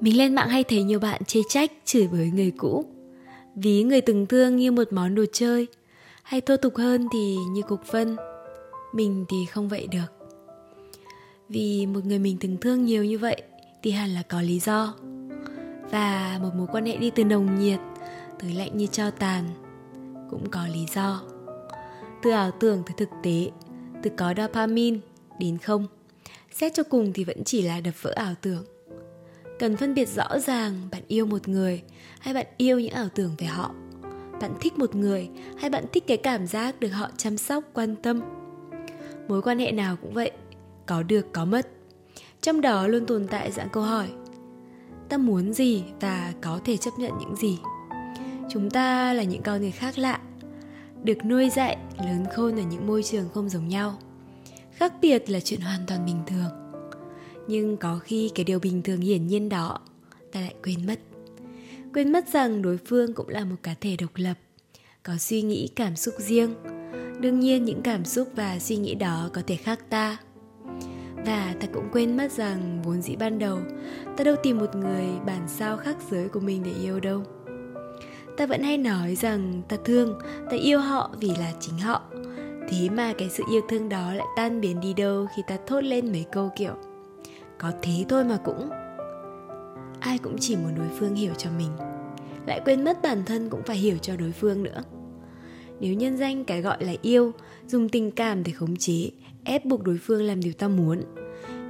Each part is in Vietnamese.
Mình lên mạng hay thấy nhiều bạn chê trách, chửi với người cũ. Ví người từng thương như một món đồ chơi Hay thô tục hơn thì như cục phân. Mình thì không vậy được. Vì một người mình từng thương nhiều như vậy Thì hẳn là có lý do. Và một mối quan hệ đi từ nồng nhiệt Tới lạnh như cho tàn Cũng có lý do. Từ ảo tưởng tới thực tế Từ có dopamine đến không. Xét cho cùng thì vẫn chỉ là đập vỡ ảo tưởng cần phân biệt rõ ràng bạn yêu một người hay bạn yêu những ảo tưởng về họ. Bạn thích một người hay bạn thích cái cảm giác được họ chăm sóc, quan tâm. Mối quan hệ nào cũng vậy, có được, có mất. Trong đó luôn tồn tại dạng câu hỏi, ta muốn gì và có thể chấp nhận những gì? Chúng ta là những con người khác lạ, được nuôi dạy, lớn khôn ở những môi trường không giống nhau. Khác biệt là chuyện hoàn toàn bình thường nhưng có khi cái điều bình thường hiển nhiên đó ta lại quên mất. Quên mất rằng đối phương cũng là một cá thể độc lập, có suy nghĩ, cảm xúc riêng. Đương nhiên những cảm xúc và suy nghĩ đó có thể khác ta. Và ta cũng quên mất rằng vốn dĩ ban đầu, ta đâu tìm một người bản sao khác giới của mình để yêu đâu. Ta vẫn hay nói rằng ta thương, ta yêu họ vì là chính họ. Thế mà cái sự yêu thương đó lại tan biến đi đâu khi ta thốt lên mấy câu kiểu có thế thôi mà cũng. Ai cũng chỉ muốn đối phương hiểu cho mình. Lại quên mất bản thân cũng phải hiểu cho đối phương nữa. Nếu nhân danh cái gọi là yêu, dùng tình cảm để khống chế, ép buộc đối phương làm điều ta muốn,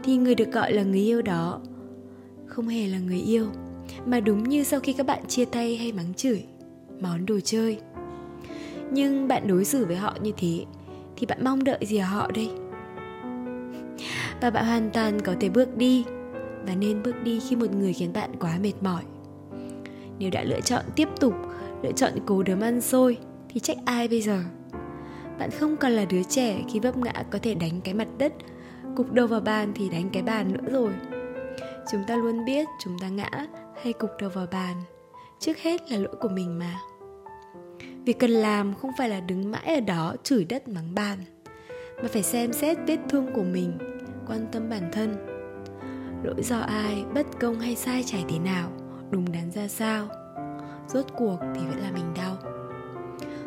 thì người được gọi là người yêu đó không hề là người yêu, mà đúng như sau khi các bạn chia tay hay mắng chửi, món đồ chơi. Nhưng bạn đối xử với họ như thế, thì bạn mong đợi gì ở họ đây? Và bạn hoàn toàn có thể bước đi và nên bước đi khi một người khiến bạn quá mệt mỏi. Nếu đã lựa chọn tiếp tục, lựa chọn cố đấm ăn xôi thì trách ai bây giờ? Bạn không còn là đứa trẻ khi vấp ngã có thể đánh cái mặt đất, cục đầu vào bàn thì đánh cái bàn nữa rồi. Chúng ta luôn biết chúng ta ngã hay cục đầu vào bàn, trước hết là lỗi của mình mà. Việc cần làm không phải là đứng mãi ở đó chửi đất mắng bàn, mà phải xem xét vết thương của mình quan tâm bản thân. Lỗi do ai, bất công hay sai trái thế nào, đúng đắn ra sao. Rốt cuộc thì vẫn là mình đau.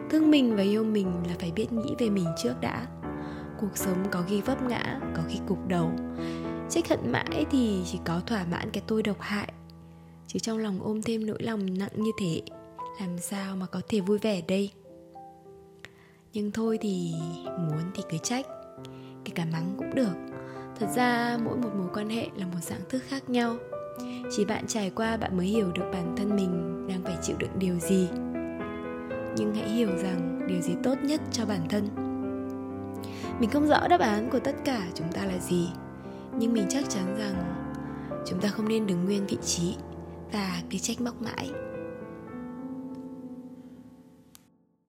Thương mình và yêu mình là phải biết nghĩ về mình trước đã. Cuộc sống có khi vấp ngã, có khi cục đầu. Trách hận mãi thì chỉ có thỏa mãn cái tôi độc hại. Chứ trong lòng ôm thêm nỗi lòng nặng như thế, làm sao mà có thể vui vẻ đây? Nhưng thôi thì, muốn thì cứ trách. Kể cả mắng cũng được thật ra, mỗi một mối quan hệ là một dạng thức khác nhau. Chỉ bạn trải qua bạn mới hiểu được bản thân mình đang phải chịu đựng điều gì. Nhưng hãy hiểu rằng điều gì tốt nhất cho bản thân. Mình không rõ đáp án của tất cả chúng ta là gì, nhưng mình chắc chắn rằng chúng ta không nên đứng nguyên vị trí và cứ trách móc mãi.